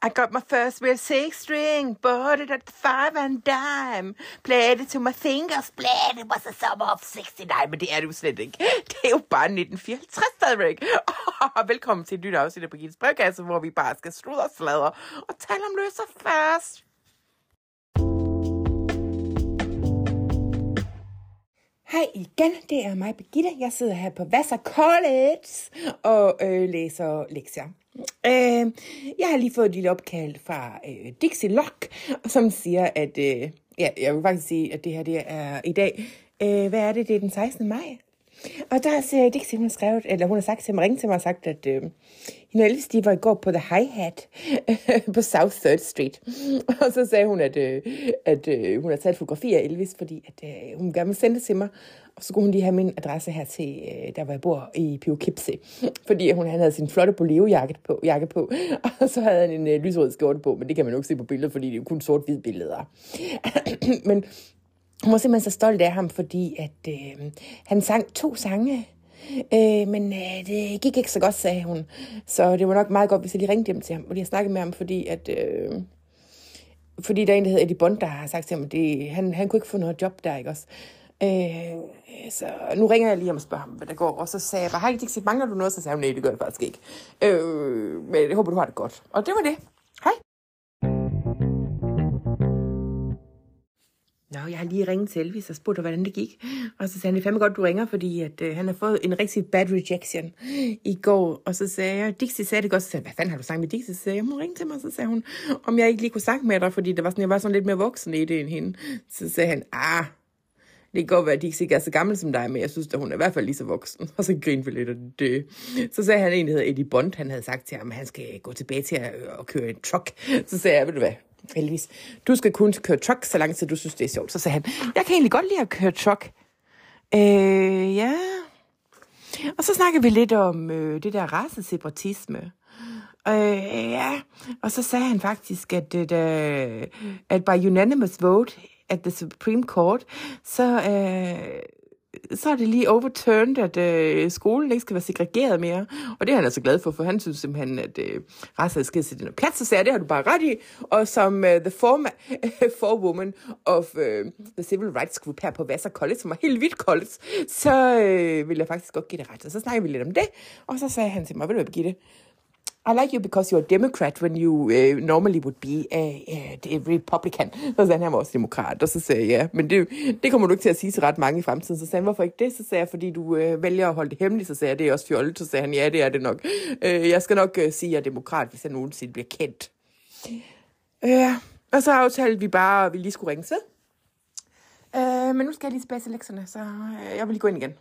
I got my first real six string, bought it at the five and dime. Played it to my fingers, played it was a summer of 69, men det er det jo slet ikke. Det er jo bare 1954 stadigvæk. Og velkommen til et nyt afsnit af Birgittes Brevkasse, hvor vi bare skal sludre og sladre og tale om løs og fast. Hej igen, det er mig, Birgitte. Jeg sidder her på Vassar College og øh, læser lektier. Øh, jeg har lige fået et lille opkald fra øh, Dixie Lock, som siger, at øh, ja, jeg vil faktisk sige, at det her det er i dag. Øh, hvad er det? Det er den 16. maj. Og der har Dixie, hun har skrevet, eller hun har sagt til mig, ringet til mig og sagt, at øh, hende og Elvis, de var i går på The Hi-Hat på South 3rd Street. Og så sagde hun, at, øh, at øh, hun har taget fotografi af Elvis, fordi at, øh, hun gerne vil sende det til mig. Og så kunne hun lige have min adresse her til, øh, der hvor jeg bor i Poughkeepsie. Fordi hun han havde sin flotte boleo-jakke på, jakke på, og så havde han en øh, lysrød skjorte på, men det kan man jo ikke se på billedet, fordi det er jo kun sort-hvid billeder. men hun var simpelthen så stolt af ham, fordi at øh, han sang to sange, øh, men øh, det gik ikke så godt, sagde hun. Så det var nok meget godt, hvis jeg lige ringte hjem til ham, og lige snakkede med ham, fordi at... Øh, fordi der er en, der hedder Eddie Bond, der har sagt til ham, at det, han, han kunne ikke få noget job der, ikke også? Øh, så nu ringer jeg lige og spørger ham, hvad der går. Og så sagde jeg bare, har ikke set, mangler du noget? Så sagde hun, nej, det gør jeg faktisk ikke. Øh, men jeg håber, du har det godt. Og det var det. Nå, jeg har lige ringet til Elvis og spurgt, hvordan det gik. Og så sagde han, det er fandme godt, du ringer, fordi at, øh, han har fået en rigtig bad rejection i går. Og så sagde jeg, Dixie sagde det godt. Så sagde jeg, hvad fanden har du sagt med Dixie? Så sagde jeg, hun ringe til mig. Så sagde hun, om jeg ikke lige kunne snakke med dig, fordi det var sådan, jeg var sådan lidt mere voksen i det end hende. Så sagde han, ah, det kan godt være, at Dixie ikke er så gammel som dig, men jeg synes, at hun er i hvert fald lige så voksen. Og så grinede vi lidt af det. Så sagde han en, der hedder Eddie Bond, han havde sagt til ham, at han skal gå tilbage til at, øh, at køre en truck. Så sagde jeg, ved du hvad, Elvis, du skal kun køre truck, så lang tid du synes, det er sjovt. Så sagde han, jeg kan egentlig godt lide at køre truck. Øh, ja. Og så snakkede vi lidt om øh, det der raceseparatisme. Øh, ja, og så sagde han faktisk, at, øh, at, at by unanimous vote at the Supreme Court, så, øh, så er det lige overturned, at øh, skolen ikke skal være segregeret mere. Og det er han altså glad for, for han synes simpelthen, at øh, sætte noget plads. Så sagde det har du bare ret i. Og som øh, the former, woman of øh, the Civil Rights Group her på Vassar College, som var helt vildt college, så øh, ville jeg faktisk godt give det ret. Og så snakkede vi lidt om det. Og så sagde han til mig, vil du hvad, Birgitte? I like you because you're a Democrat when you uh, normally would be a, øh, a Republican. Så sagde han, han var også demokrat, og så sagde jeg, ja, men det, det kommer du ikke til at sige til ret mange i fremtiden. Så sagde han, hvorfor ikke det? Så sagde jeg, fordi du uh, vælger at holde det hemmeligt. Så sagde jeg, det er også fjollet. Så sagde han, ja, det er det nok. Uh, jeg skal nok uh, sige, at jeg er demokrat, hvis jeg nogensinde bliver kendt. Ja, uh, og så aftalte vi bare, at vi lige skulle ringe til. Uh, men nu skal jeg lige tilbage til lektierne, så uh, jeg vil lige gå ind igen.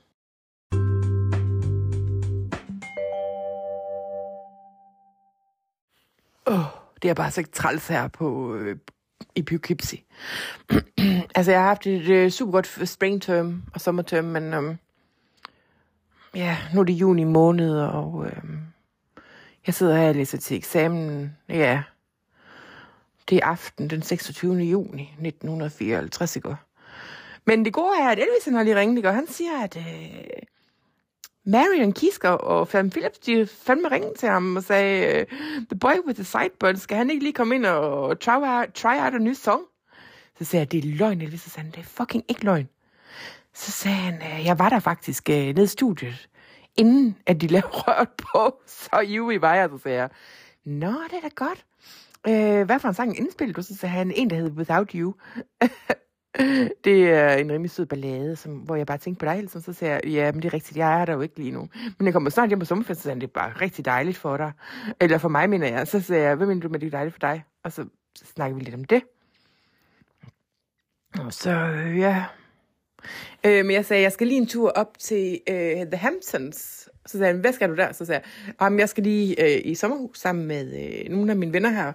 Oh, det er bare så ikke træls her på, øh, i Poughkeepsie. altså, jeg har haft et øh, super godt springterm og sommerterm, men øh, ja, nu er det juni måned, og øh, jeg sidder her og læser til eksamen. Ja, det er aften den 26. juni 1954, ikke? Men det gode er, at Elvis har lige ringet, og han siger, at øh, Marion Kisker og Fan Phillips, de fandme ringe til ham og sagde, øh, The Boy with the Sideburns, skal han ikke lige komme ind og try out, try out a ny song? Så sagde jeg, det er løgn, Elvis. Så sagde han, det er fucking ikke løgn. Så sagde han, øh, jeg var der faktisk øh, nede i studiet, inden at de lavede rørt på, så i var jeg, så sagde jeg, Nå, det er da godt. Øh, hvad for en sang indspillede du? Så sagde han, en, der hed Without You. Det er en rimelig sød ballade, som, hvor jeg bare tænkte på dig, hele tiden, så sagde jeg, ja, men det er rigtigt, jeg er der jo ikke lige nu. Men jeg kommer snart hjem på sommerfest, så sagde det er bare rigtig dejligt for dig. Eller for mig, mener jeg. Så sagde jeg, hvad mener du med, det er dejligt for dig? Og så, snakker vi lidt om det. Og så, øh, ja. Øh, men jeg sagde, jeg skal lige en tur op til øh, The Hamptons. Så sagde han, hvad skal du der? Så sagde jeg, jeg skal lige øh, i sommerhus sammen med øh, nogle af mine venner her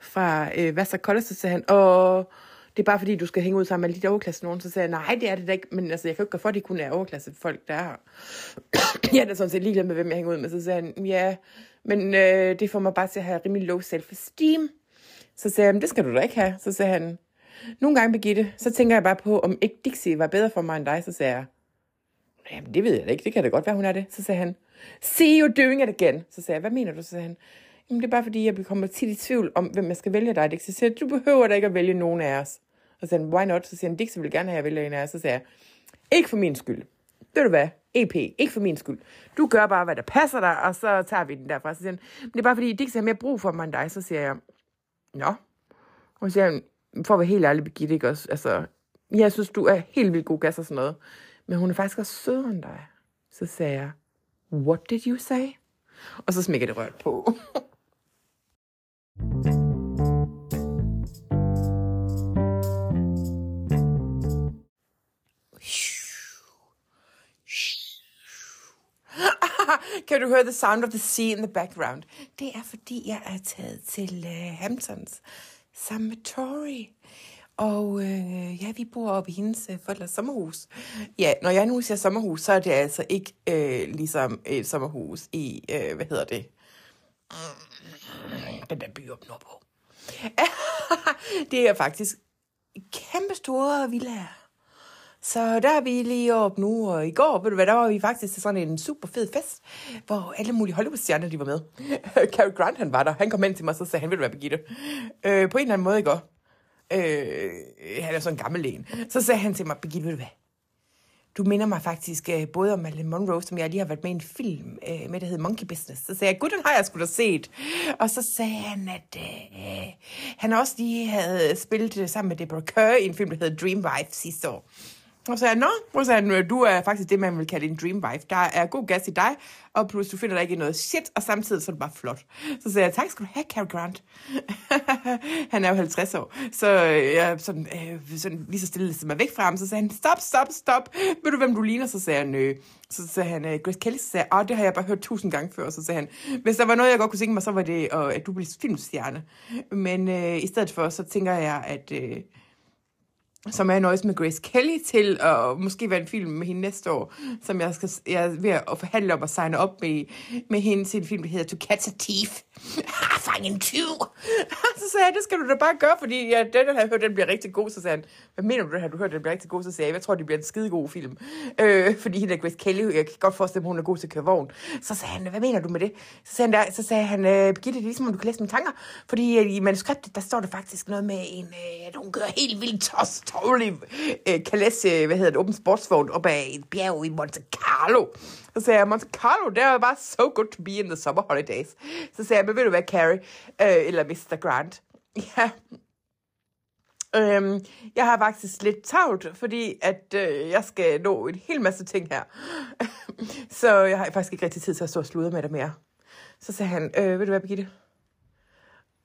fra øh, Vassar College. Så sagde han, og det er bare fordi, du skal hænge ud sammen med lidt overklasse nogen. Så sagde jeg, nej, det er det da ikke. Men altså, jeg kan ikke gøre for, at de kun er overklasse folk, der er her. jeg er da sådan set ligeglad med, hvem jeg hænger ud med. Så sagde han, ja, men øh, det får mig bare til at have rimelig low self-esteem. Så sagde jeg, det skal du da ikke have. Så sagde han, nogle gange, Birgitte, så tænker jeg bare på, om ikke Dixie var bedre for mig end dig. Så sagde jeg, jamen det ved jeg da ikke, det kan da godt være, hun er det. Så sagde han, see you doing it again. Så sagde jeg, hvad mener du? Så sagde han, Jamen, det er bare fordi, jeg kommer tit i tvivl om, hvem jeg skal vælge dig, Dixie. Så siger, du behøver da ikke at vælge nogen af os. Og så sagde han, why not? Så siger han, Dixie vil gerne have, at jeg vælger en af jer. Så sagde jeg, ikke for min skyld. Ved du hvad? EP, ikke for min skyld. Du gør bare, hvad der passer dig, og så tager vi den derfra. Så siger han, men det er bare fordi, Dixie har mere brug for mig end dig. Så siger jeg, nå. Og så siger han, for at være helt ærlig, Birgitte, ikke også? Altså, jeg synes, du er helt vildt god gas og sådan noget. Men hun er faktisk også sødere end dig. Så sagde jeg, what did you say? Og så smækker det rørt på. kan du høre the sound of the sea in the background? Det er fordi, jeg er taget til uh, Hamptons sammen med Tori. Og øh, ja, vi bor oppe i hendes øh, forældres sommerhus. Ja, når jeg nu siger sommerhus, så er det altså ikke øh, ligesom et sommerhus i, øh, hvad hedder det? Den der by op nordpå. det er faktisk kæmpe store villaer. Så der er vi lige op nu, og i går, ved du hvad, der var vi faktisk til sådan en super fed fest, hvor alle mulige Hollywood-stjerner, de var med. Cary Grant, han var der. Han kom ind til mig, og så sagde han, vil du være Birgitte? Øh, på en eller anden måde ikke går. Øh, han er sådan en gammel en. Så sagde han til mig, Birgitte, ved du hvad? Du minder mig faktisk uh, både om Marilyn Monroe, som jeg lige har været med i en film uh, med, der hedder Monkey Business. Så sagde jeg, gud, den har jeg sgu da set. Og så sagde han, at uh, han også lige havde spillet sammen med Deborah Kerr i en film, der hedder Dream Wife sidste år. Og så sagde han, nå, og så sagde han, du er faktisk det, man vil kalde en dream wife. Der er god gas i dig, og plus du finder dig ikke i noget shit, og samtidig så er det bare flot. Så sagde jeg, tak skal du have, Cary Grant. han er jo 50 år. Så øh, jeg sådan, øh, sådan lige så stille mig væk fra ham, så sagde han, stop, stop, stop. Ved du, hvem du ligner? Så sagde han, øh, så sagde han, øh, Grace Kelly, så sagde jeg, det har jeg bare hørt tusind gange før. Så sagde han, hvis der var noget, jeg godt kunne tænke mig, så var det, øh, at du blev filmstjerne. Men øh, i stedet for, så tænker jeg, at... Øh, som er nøjes med Grace Kelly til at måske være en film med hende næste år, som jeg, skal, jeg er ved at forhandle om at signe op med, med hende til en film, der hedder To Catch a Thief. Fang en tyv! så sagde jeg, det skal du da bare gøre, fordi ja, den har hørt, den bliver rigtig god. Så sagde han, hvad mener du, har du hørt, den bliver rigtig god? Så sagde jeg, jeg tror, det bliver en skide god film. Øh, fordi hende er Grace Kelly, jeg kan godt forestille mig, hun er god til at køre vogn. Så sagde han, hvad mener du med det? Så sagde han, der, så sagde han øh, Birgitte, det er ligesom, om du kan læse mine tanker. Fordi øh, i manuskriptet, der står der faktisk noget med en, øh, at hun kører helt vildt tos, tårlig, øh, kan læse, øh, hvad hedder det, åben sportsvogn op ad et bjerg i Monte Carlo. Så sagde jeg, Monte Carlo, det var bare so good to be in the summer holidays. Så sagde jeg, men ved du hvad, Carrie, øh, eller Mr. Grant, ja, Øhm, jeg har faktisk lidt travlt, fordi at øh, jeg skal nå en hel masse ting her. så jeg har faktisk ikke rigtig tid til at stå og sludre med det mere. Så sagde han, øh, ved du hvad, Birgitte?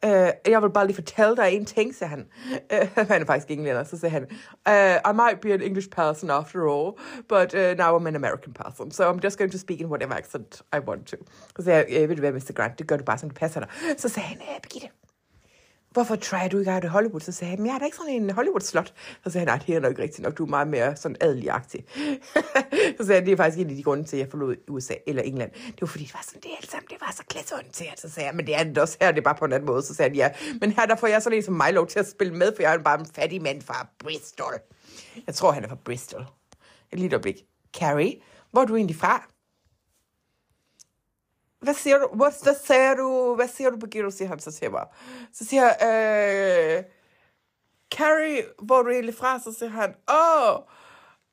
Uh, jeg vil bare lige fortælle dig en ting, sagde han. Uh, han er faktisk englænder, så sagde han, uh, I might be an English person after all, but uh, now I'm an American person, so I'm just going to speak in whatever accent I want to. Så sagde jeg, ved du hvad, Mr. Grant, det gør du bare, som du passer dig. Så sagde han, Birgitte, hvorfor try du ikke out Hollywood? Så sagde han, jeg er da ikke sådan en Hollywood-slot. Så sagde han, nej, det er nok ikke rigtigt nok, du er meget mere sådan adeligagtig. så sagde han, det er faktisk en af de grunde til, at jeg forlod USA eller England. Det var fordi, det var sådan, det alt sammen, det var så klasseorienteret. Så sagde jeg, men det er det også her, det er bare på en anden måde. Så sagde han, ja, men her der får jeg sådan en som mig lov til at spille med, for jeg er bare en fattig mand fra Bristol. Jeg tror, han er fra Bristol. Et lille øjeblik. Carrie, hvor er du egentlig fra? Hvad siger du? Hvad, hvad siger du? Hvad siger du, Birgitte? siger han så til mig. Så siger jeg, øh, Carrie, hvor er du egentlig fra? Så siger han, oh,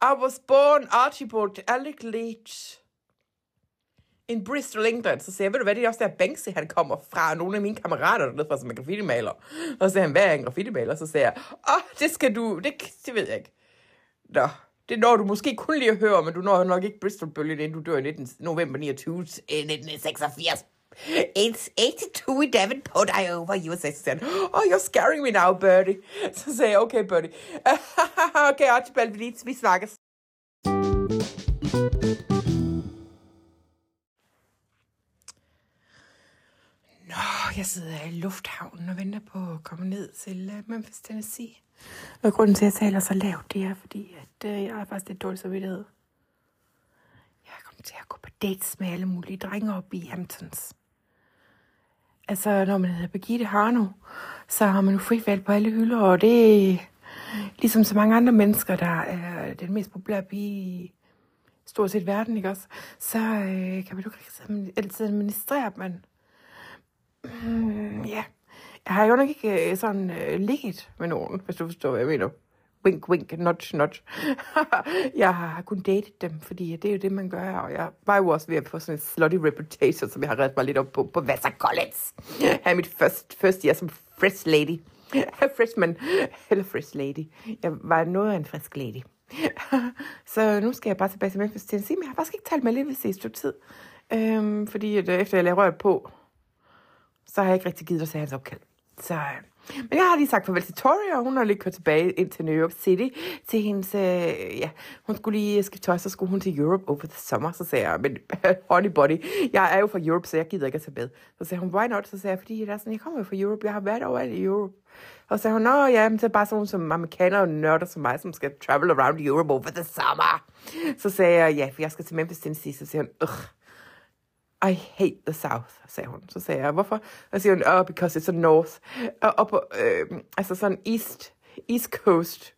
I was born Archibald Alec Leach in Bristol, England. Så siger jeg, ved du hvad, det er også der Banksy, han kommer fra. Nogle af mine kammerater dernede fra, som er graffiti-maler. Og så siger han, hvad er en graffiti-maler? Så siger jeg, åh, oh, det skal du, det, det ved jeg ikke. Nå, det når du måske kun lige at høre, men du når nok ikke Bristol-bølgen, inden du dør i 19, november 29, 1986. Eh, It's 82 i Davenport, over USA. Så oh, you're scaring me now, Birdie. Så sagde jeg, okay, Birdie. okay, Archibald, vi, vi snakkes. Nå, jeg sidder i lufthavnen og venter på at komme ned til øh, Memphis, Tennessee. Og grunden til, at jeg taler så lavt, det er, fordi at, øh, jeg har faktisk lidt dårlig samvittighed. Jeg er kommet til at gå på dates med alle mulige drenge op i Hamptons. Altså, når man hedder Birgitte Harno, så har man jo frit valg på alle hylder, og det er ligesom så mange andre mennesker, der er den mest populære pige i stort set verden, ikke også? Så øh, kan man jo ikke altid administrere dem. Mm, har Jeg jo nok ikke øh, sådan øh, ligget med nogen, hvis du forstår, hvad jeg mener. Wink, wink, nudge, nudge. jeg har kun datet dem, fordi det er jo det, man gør. Og jeg var jo også ved at få sådan en slutty reputation, som jeg har reddet mig lidt op på, på Vassar College. Her er mit første, første year som fresh lady. Freshman, eller fresh lady. Jeg var noget af en frisk lady. så nu skal jeg bare tilbage til Memphis Tennessee, men jeg har faktisk ikke talt med lidt i et stykke tid. Øhm, fordi at, øh, efter jeg lavede røret på, så har jeg ikke rigtig givet at sige hans opkald. Så, øh, men jeg har lige sagt farvel til Tori, og hun har lige kørt tilbage ind til New York City til hendes, øh, ja, hun skulle lige skifte tøj, så skulle hun til Europe over the summer, så sagde jeg, men honey buddy, jeg er jo fra Europe, så jeg gider ikke at tage med. Så sagde hun, why not? Så sagde jeg, fordi jeg, er sådan, jeg kommer jo fra Europe, jeg har været over i Europe. Og så sagde hun, nå ja, men det er bare sådan som amerikanere og nørder som mig, som skal travel around Europe over the summer. Så sagde jeg, ja, for jeg skal til Memphis, Tennessee. Så sagde hun, ugh, i hate the South, sagde hun. Så sagde jeg, hvorfor? Og så siger hun, oh, because it's a north. Og, og på, øh, altså sådan east, east coast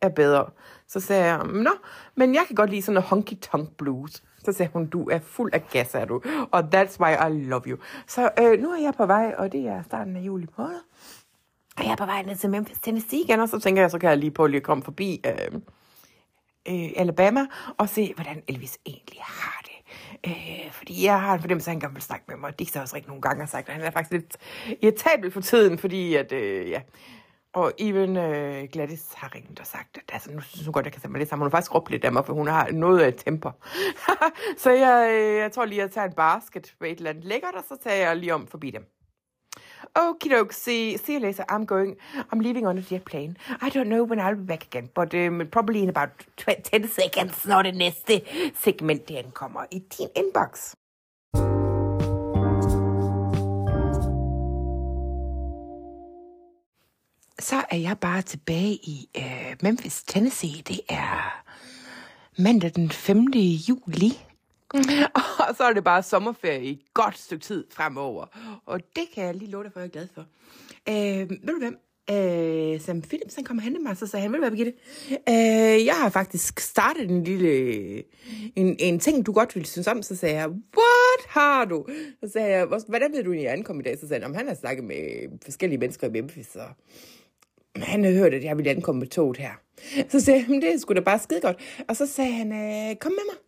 er bedre. Så sagde jeg, mm, nå, men jeg kan godt lide sådan noget honky-tonk blues. Så sagde hun, du er fuld af gas, er du. Og that's why I love you. Så øh, nu er jeg på vej, og det er starten af juli måned. Og jeg er på vej ned til Memphis, Tennessee igen, og så tænker jeg, så kan jeg lige på lige at komme forbi øh, øh, Alabama og se, hvordan Elvis egentlig har det. Øh, fordi jeg har en fornemmelse, at han gerne vil snakke med mig. Det har også rigtig nogle gange har sagt, at han er faktisk lidt irritabel for tiden, fordi at, øh, ja, og even øh, Gladys har ringet og sagt, at altså, nu synes hun godt, jeg kan sætte mig lidt sammen. Hun har faktisk råbt lidt af mig, for hun har noget af temper. så jeg, øh, jeg tror lige, at jeg tager en basket med et eller andet lækkert, og så tager jeg lige om forbi dem. Okay, doke. See, see you later. I'm going. I'm leaving on a jet plane. I don't know when I'll be back again, but um, probably in about 10 seconds, når det næste segment den kommer i din inbox. Så er jeg bare tilbage i øh, Memphis, Tennessee. Det er mandag den 5. juli og så er det bare sommerferie i et godt stykke tid fremover. Og det kan jeg lige love dig for, at jeg er glad for. Øh, ved du hvem? Øh, Sam Phillips, han kom og hentede mig, så sagde han, ved du hvad, Birgitte? Øh, jeg har faktisk startet en lille, en, en ting, du godt ville synes om, så sagde jeg, what har du? Så sagde jeg, hvordan ved du, at jeg ankom i dag? Så sagde han, han har snakket med forskellige mennesker i Memphis, og han havde hørt, at jeg ville ankomme med toget her. Så sagde jeg, det er sgu da bare skide godt. Og så sagde han, øh, kom med mig.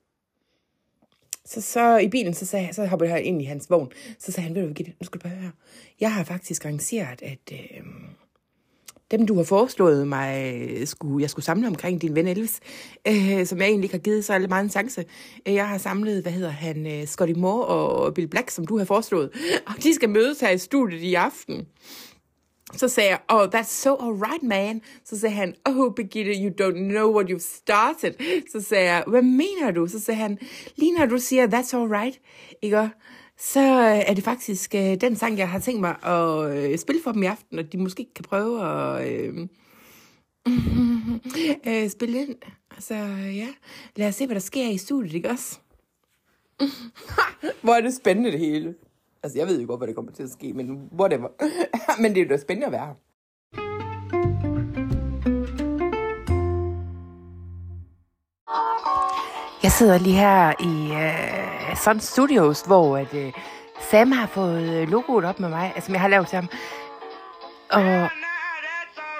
Så, så i bilen, så, sagde, så hoppede jeg ind i hans vogn. Så sagde han, ved du Gitte, nu skal du bare høre. Jeg har faktisk arrangeret, at øh, dem, du har foreslået mig, øh, skulle, jeg skulle samle omkring din ven Elvis, øh, som jeg egentlig ikke har givet så meget en chance. Øh, jeg har samlet, hvad hedder han, øh, Scotty Moore og Bill Black, som du har foreslået. Og de skal mødes her i studiet i aften. Så sagde jeg, oh, that's so alright, man. Så sagde han, oh, Birgitte, you don't know what you've started. Så sagde jeg, hvad mener du? Så sagde han, lige når du siger, that's alright, ikke? så øh, er det faktisk øh, den sang, jeg har tænkt mig at øh, spille for dem i aften, og de måske kan prøve at øh, øh, spille ind. Så øh, ja, lad os se, hvad der sker i studiet, ikke også? Hvor er det spændende det hele. Altså, jeg ved jo godt, hvad der kommer til at ske, men whatever. men det er jo da spændende at være her. Jeg sidder lige her i uh, Sun Studios, hvor at, uh, Sam har fået øh, logoet op med mig, altså, som jeg har lavet til ham. Og...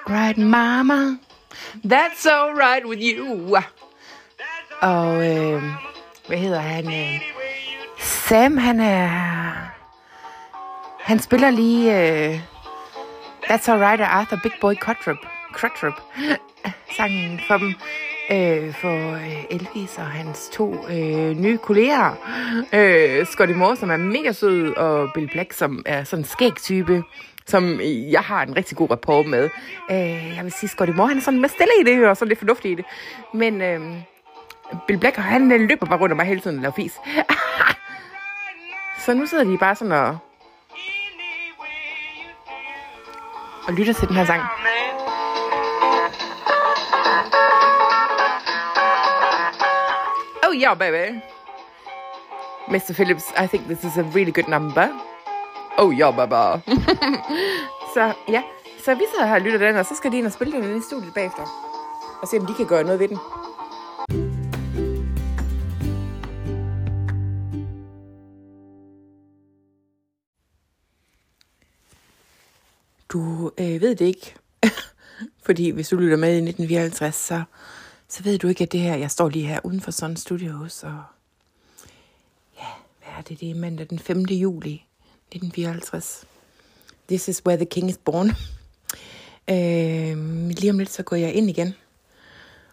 Right, mama. That's all right with you. Og... Uh, hvad hedder han? Uh, Sam, han er han spiller lige uh, That's Alright af Arthur Big Boy Cutrup, Cutrup sangen for dem. Uh, for øh, Elvis og hans to uh, nye kolleger. Uh, Scotty Moore, som er mega sød, og Bill Black, som er sådan en skæg-type som jeg har en rigtig god rapport med. Uh, jeg vil sige, Scotty Moore, han er sådan med stille i det, og sådan lidt fornuftig i det. Men uh, Bill Black, han løber bare rundt om mig hele tiden og laver fis. Så nu sidder de bare sådan og og lytter til den her sang. Oh yeah, baby. Mr. Phillips, I think this is a really good number. Oh yeah, baby. så ja, så vi sidder her og lytter den, og så skal de ind og spille den i studiet bagefter. Og se, om de kan gøre noget ved den. Du øh, ved det ikke, fordi hvis du lytter med i 1954, så, så ved du ikke, at det her, jeg står lige her uden for Sun Studios, og ja, hvad er det, det er mandag den 5. juli 1954. This is where the king is born. øh, lige om lidt, så går jeg ind igen.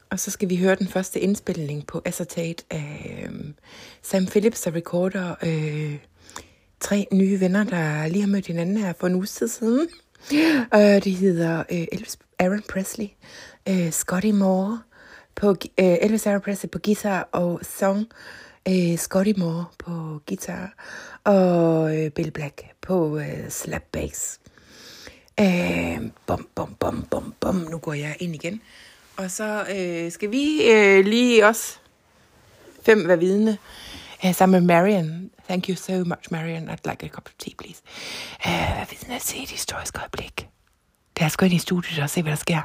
Og så skal vi høre den første indspilning på Acetate af øh, Sam Phillips, der recorder øh, tre nye venner, der lige har mødt hinanden her for en uge siden. Øh, det hedder øh, Elvis Aaron Presley, øh, Scotty Moore på øh, Elvis Aaron Presley på guitar og song, øh, Scotty Moore på guitar og øh, Bill Black på øh, slap bass. Øh, bom, bom, bom, bom, bom. Nu går jeg ind igen. Og så øh, skal vi øh, lige også fem være vidne uh, sammen med Marion. Thank you so much, Marion. I'd like a cup of tea, please. Eh, det finns en CD-historisk överblick. Det här ska in i studion och se vad det ska.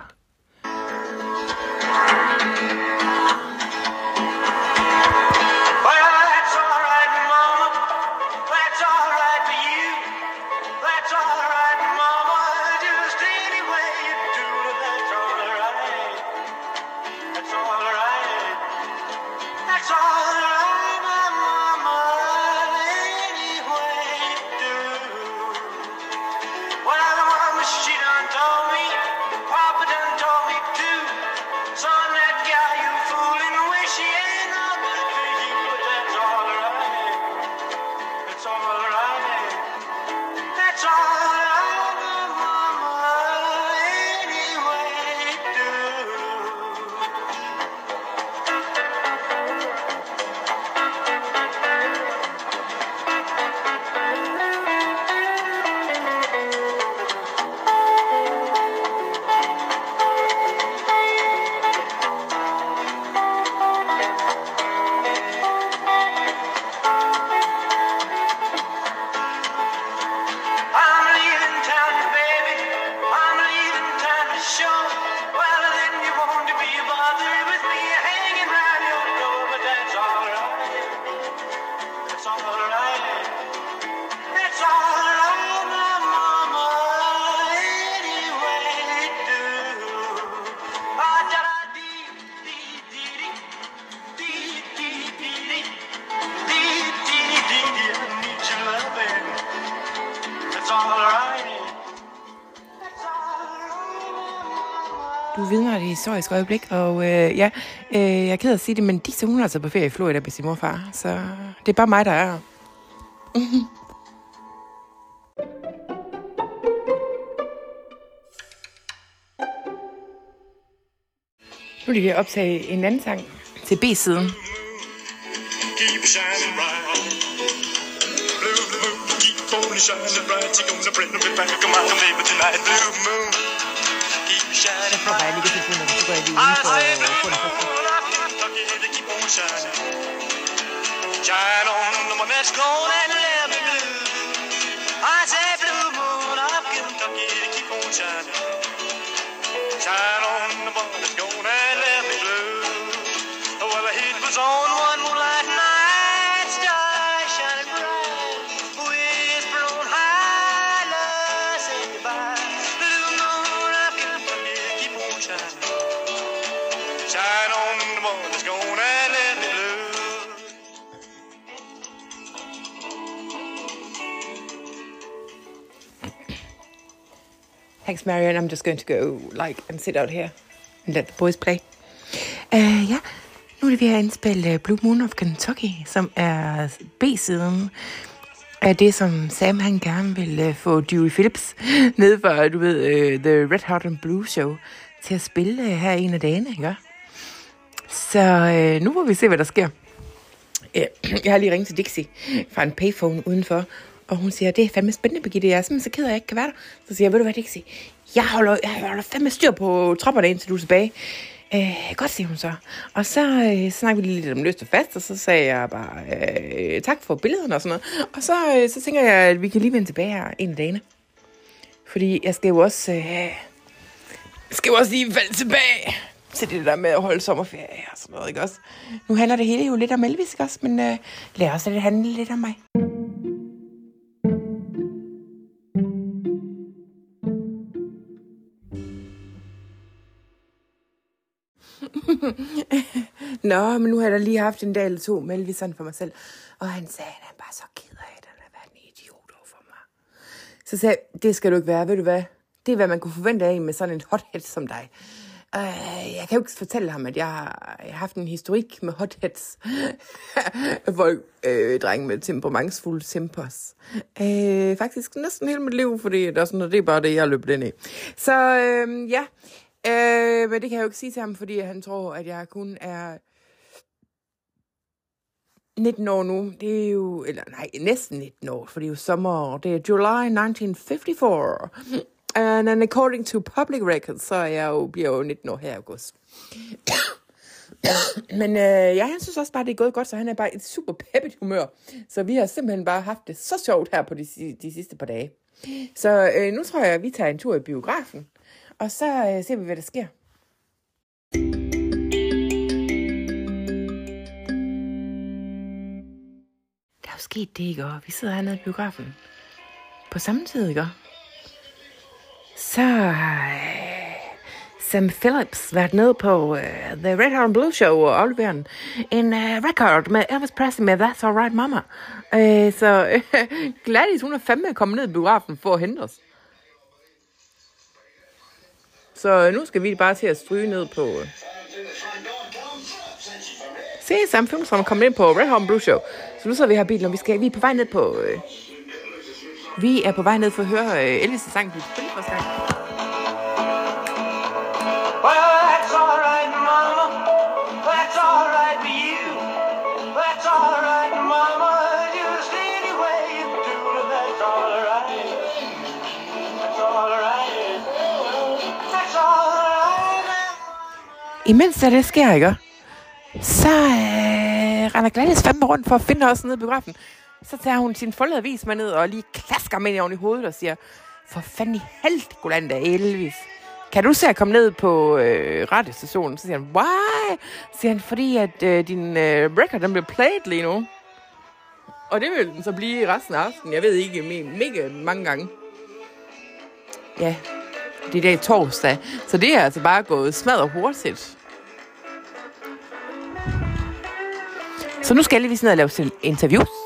Historisk øjeblik, og øh, ja, øh, jeg er ked af at sige det, men Dixie, hun er altså på ferie i Florida med sin morfar, så det er bare mig, der er her. Nu er ved at optage en anden sang til B-siden. keep shining bright. Blue moon, keep on shining bright. You're gonna bring me back on my baby tonight. Blue moon, keep shining Jeg jeg bright. I say, blue moon be in for, for the Shine on the one and blue. I say blue moon of Kentucky keep on shining. Shine Thanks, Marion. I'm just going to go like and sit out here and let the boys play. Uh, ja, nu er det ved at indspille uh, Blue Moon of Kentucky, som er B-siden af det, som Sam han gerne vil uh, få Dewey Phillips ned fra, du ved, uh, The Red Hot and Blue Show til at spille uh, her en af dagene, ikke? Så uh, nu må vi se, hvad der sker. Øh, Jeg har lige ringet til Dixie fra en payphone udenfor, og hun siger, det er fandme spændende, Birgitte. Jeg er simpelthen så ked af, at jeg ikke kan være der. Så siger jeg, ved du hvad, Dixie? Jeg holder, jeg holder fandme styr på tropperne, indtil du er tilbage. Øh, godt, siger hun så. Og så øh, snakkede vi lige lidt om løst og fast, og så sagde jeg bare, øh, tak for billederne og sådan noget. Og så, øh, så tænker jeg, at vi kan lige vende tilbage her en af dagene. Fordi jeg skal jo også, øh, skal jo også lige falde tilbage til det der med at holde sommerferie og sådan noget, ikke også? Nu handler det hele jo lidt om Elvis, ikke også? Men øh, lad os lade det handle lidt om mig. Nå, men nu har jeg da lige haft en dag eller to med Elvis sådan for mig selv. Og han sagde, at han bare så ked af, at han har været en idiot over for mig. Så sagde jeg, det skal du ikke være, ved du hvad? Det er, hvad man kunne forvente af en med sådan en hothead som dig. Uh, jeg kan jo ikke fortælle ham, at jeg har, jeg har haft en historik med hotheads. Folk, øh, drenge med temperamentsfulde tempers. Uh, faktisk næsten hele mit liv, fordi det er, sådan, det er bare det, jeg har løbet ind i. Så øh, ja, Øh, men det kan jeg jo ikke sige til ham, fordi han tror, at jeg kun er 19 år nu, det er jo, eller nej, næsten 19 år, for det er jo sommer, det er July 1954. And, and according to public records, så er jeg jo, bliver jo 19 år her i august. Men øh, ja, han synes også bare, det er gået godt, så han er bare i et super peppet humør. Så vi har simpelthen bare haft det så sjovt her på de, de sidste par dage. Så øh, nu tror jeg, at vi tager en tur i biografen, og så øh, ser vi, hvad der sker. Der er jo sket det, ikke? Og vi sidder hernede i biografen på samme tid, ikke? Så øh, Sam Phillips været nede på uh, The Red Horn Blue Show og afleveret en, uh, record med Elvis Presley med That's Alright Mama. Uh, så uh, Gladys, hun er fandme kommet ned i biografen for at hente os. Så nu skal vi bare til at stryge ned på... Øh. Se, Sam Phillips som er kommet ind på Red Home Blue Show. Så nu sidder vi her i bilen, og vi, skal, vi er på vej ned på... Øh, Vi er på vej ned for at høre øh, Elvis' sang, vi spiller første gang. Bye. Imens der det sker, ikke? Så øh, render Gladys fandme rundt for at finde os nede i biografen. Så tager hun sin foldede avis med ned og lige klasker mig ind oven i hovedet og siger, for fanden i helvede, Elvis. Kan du se at komme ned på øh, radiostationen? Så siger han, why? Så siger han, fordi at øh, din øh, record, den bliver played lige nu. Og det vil den så blive resten af aftenen. Jeg ved ikke, men mega mange gange. Ja, det er i dag torsdag. Så det er altså bare gået smadret hurtigt. Så nu skal jeg lige ned og lave interviews.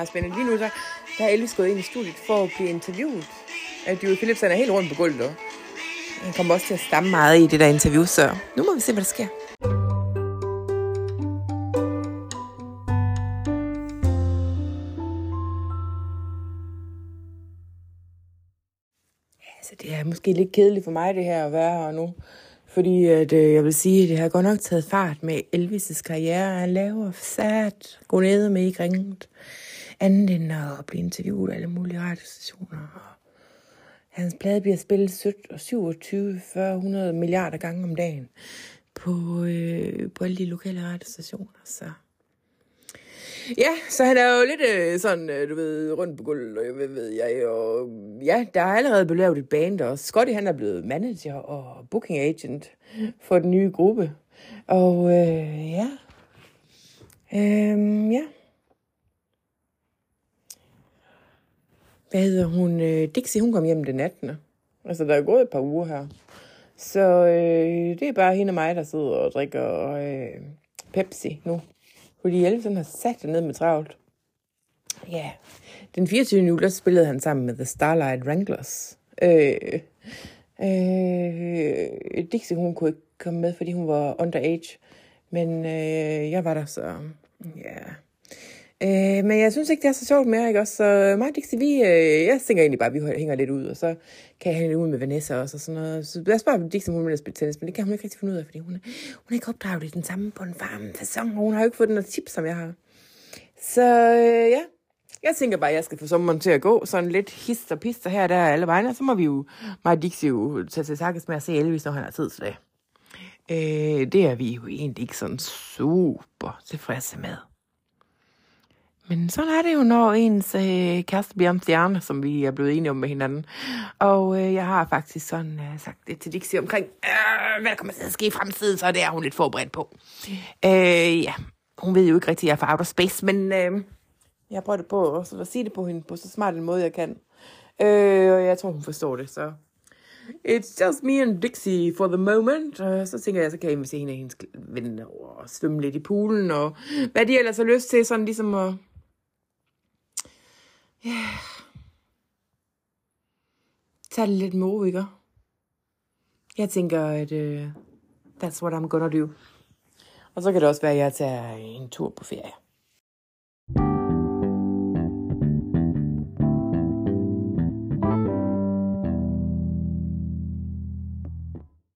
Meget spændende. Lige nu så, der er Elvis gået ind i studiet for at blive interviewet. At Dewey Phillips han er helt rundt på gulvet. og Han kommer også til at stamme meget i det der interview, så nu må vi se, hvad der sker. Altså, det er måske lidt kedeligt for mig, det her at være her nu. Fordi at, øh, jeg vil sige, at det har godt nok taget fart med Elvis' karriere. Han laver sat, gå ned med ikke ringet. Andet end at blive interviewet af alle mulige radiostationer. Hans plade bliver spillet 27 400 milliarder gange om dagen på, øh, på alle de lokale radiostationer. Så Ja, så han er jo lidt øh, sådan, øh, du ved, rundt på gulvet, og hvad ved, ved jeg, og ja, der er allerede blevet lavet et band, og Scotty han er blevet manager og booking agent for den nye gruppe. Og øh, ja, øhm, ja. Hvad hedder hun? Øh, Dixie, hun kom hjem den 18. Altså, der er gået et par uger her. Så øh, det er bare hende og mig, der sidder og drikker øh, Pepsi nu. Fordi Elvis den har sat det ned med travlt. Ja, den 24. juli, der spillede han sammen med The Starlight Wranglers. Øh, øh, Dixie, hun kunne ikke komme med, fordi hun var underage. Men øh, jeg var der, så ja. Øh, men jeg synes ikke, det er så sjovt mere, ikke også? Så øh, mig og Dixie, vi, øh, jeg tænker egentlig bare, at vi hænger lidt ud, og så kan jeg hænge ud med Vanessa også, og sådan noget. Så jeg bare Dixie, om hun vil spille tennis, men det kan hun ikke rigtig finde ud af, fordi hun, er- hun er ikke opdraget i den samme på en varm fasong, og hun har jo ikke fået den tips, som jeg har. Så øh, ja, jeg tænker bare, at jeg skal få sommeren til at gå, sådan lidt hist og pister her og der alle vegne, og så må vi jo, mig og Dixie jo tage til takkes med at se Elvis, når han har tid til det. Øh, det er vi jo egentlig ikke sådan super tilfredse med. Men sådan er det jo, når ens øh, kæreste bliver en stjerne, som vi er blevet enige om med hinanden. Og øh, jeg har faktisk sådan øh, sagt det til Dixie omkring, øh, hvad der kommer til at ske i fremtiden, så det er hun lidt forberedt på. Øh, ja, hun ved jo ikke rigtig, at jeg er fra outer space, men øh, jeg har prøvet på også at sige det på hende på så smart en måde, jeg kan. Øh, og jeg tror, hun forstår det, så... It's just me and Dixie for the moment. Og så tænker jeg, så kan jeg invitere en af hendes venner over og svømme lidt i poolen, og hvad de ellers har lyst til, sådan ligesom at... Ja... Yeah. Tag det lidt med ro, ikke? Jeg tænker, at uh, that's what I'm gonna do. Og så kan det også være, at jeg tager en tur på ferie.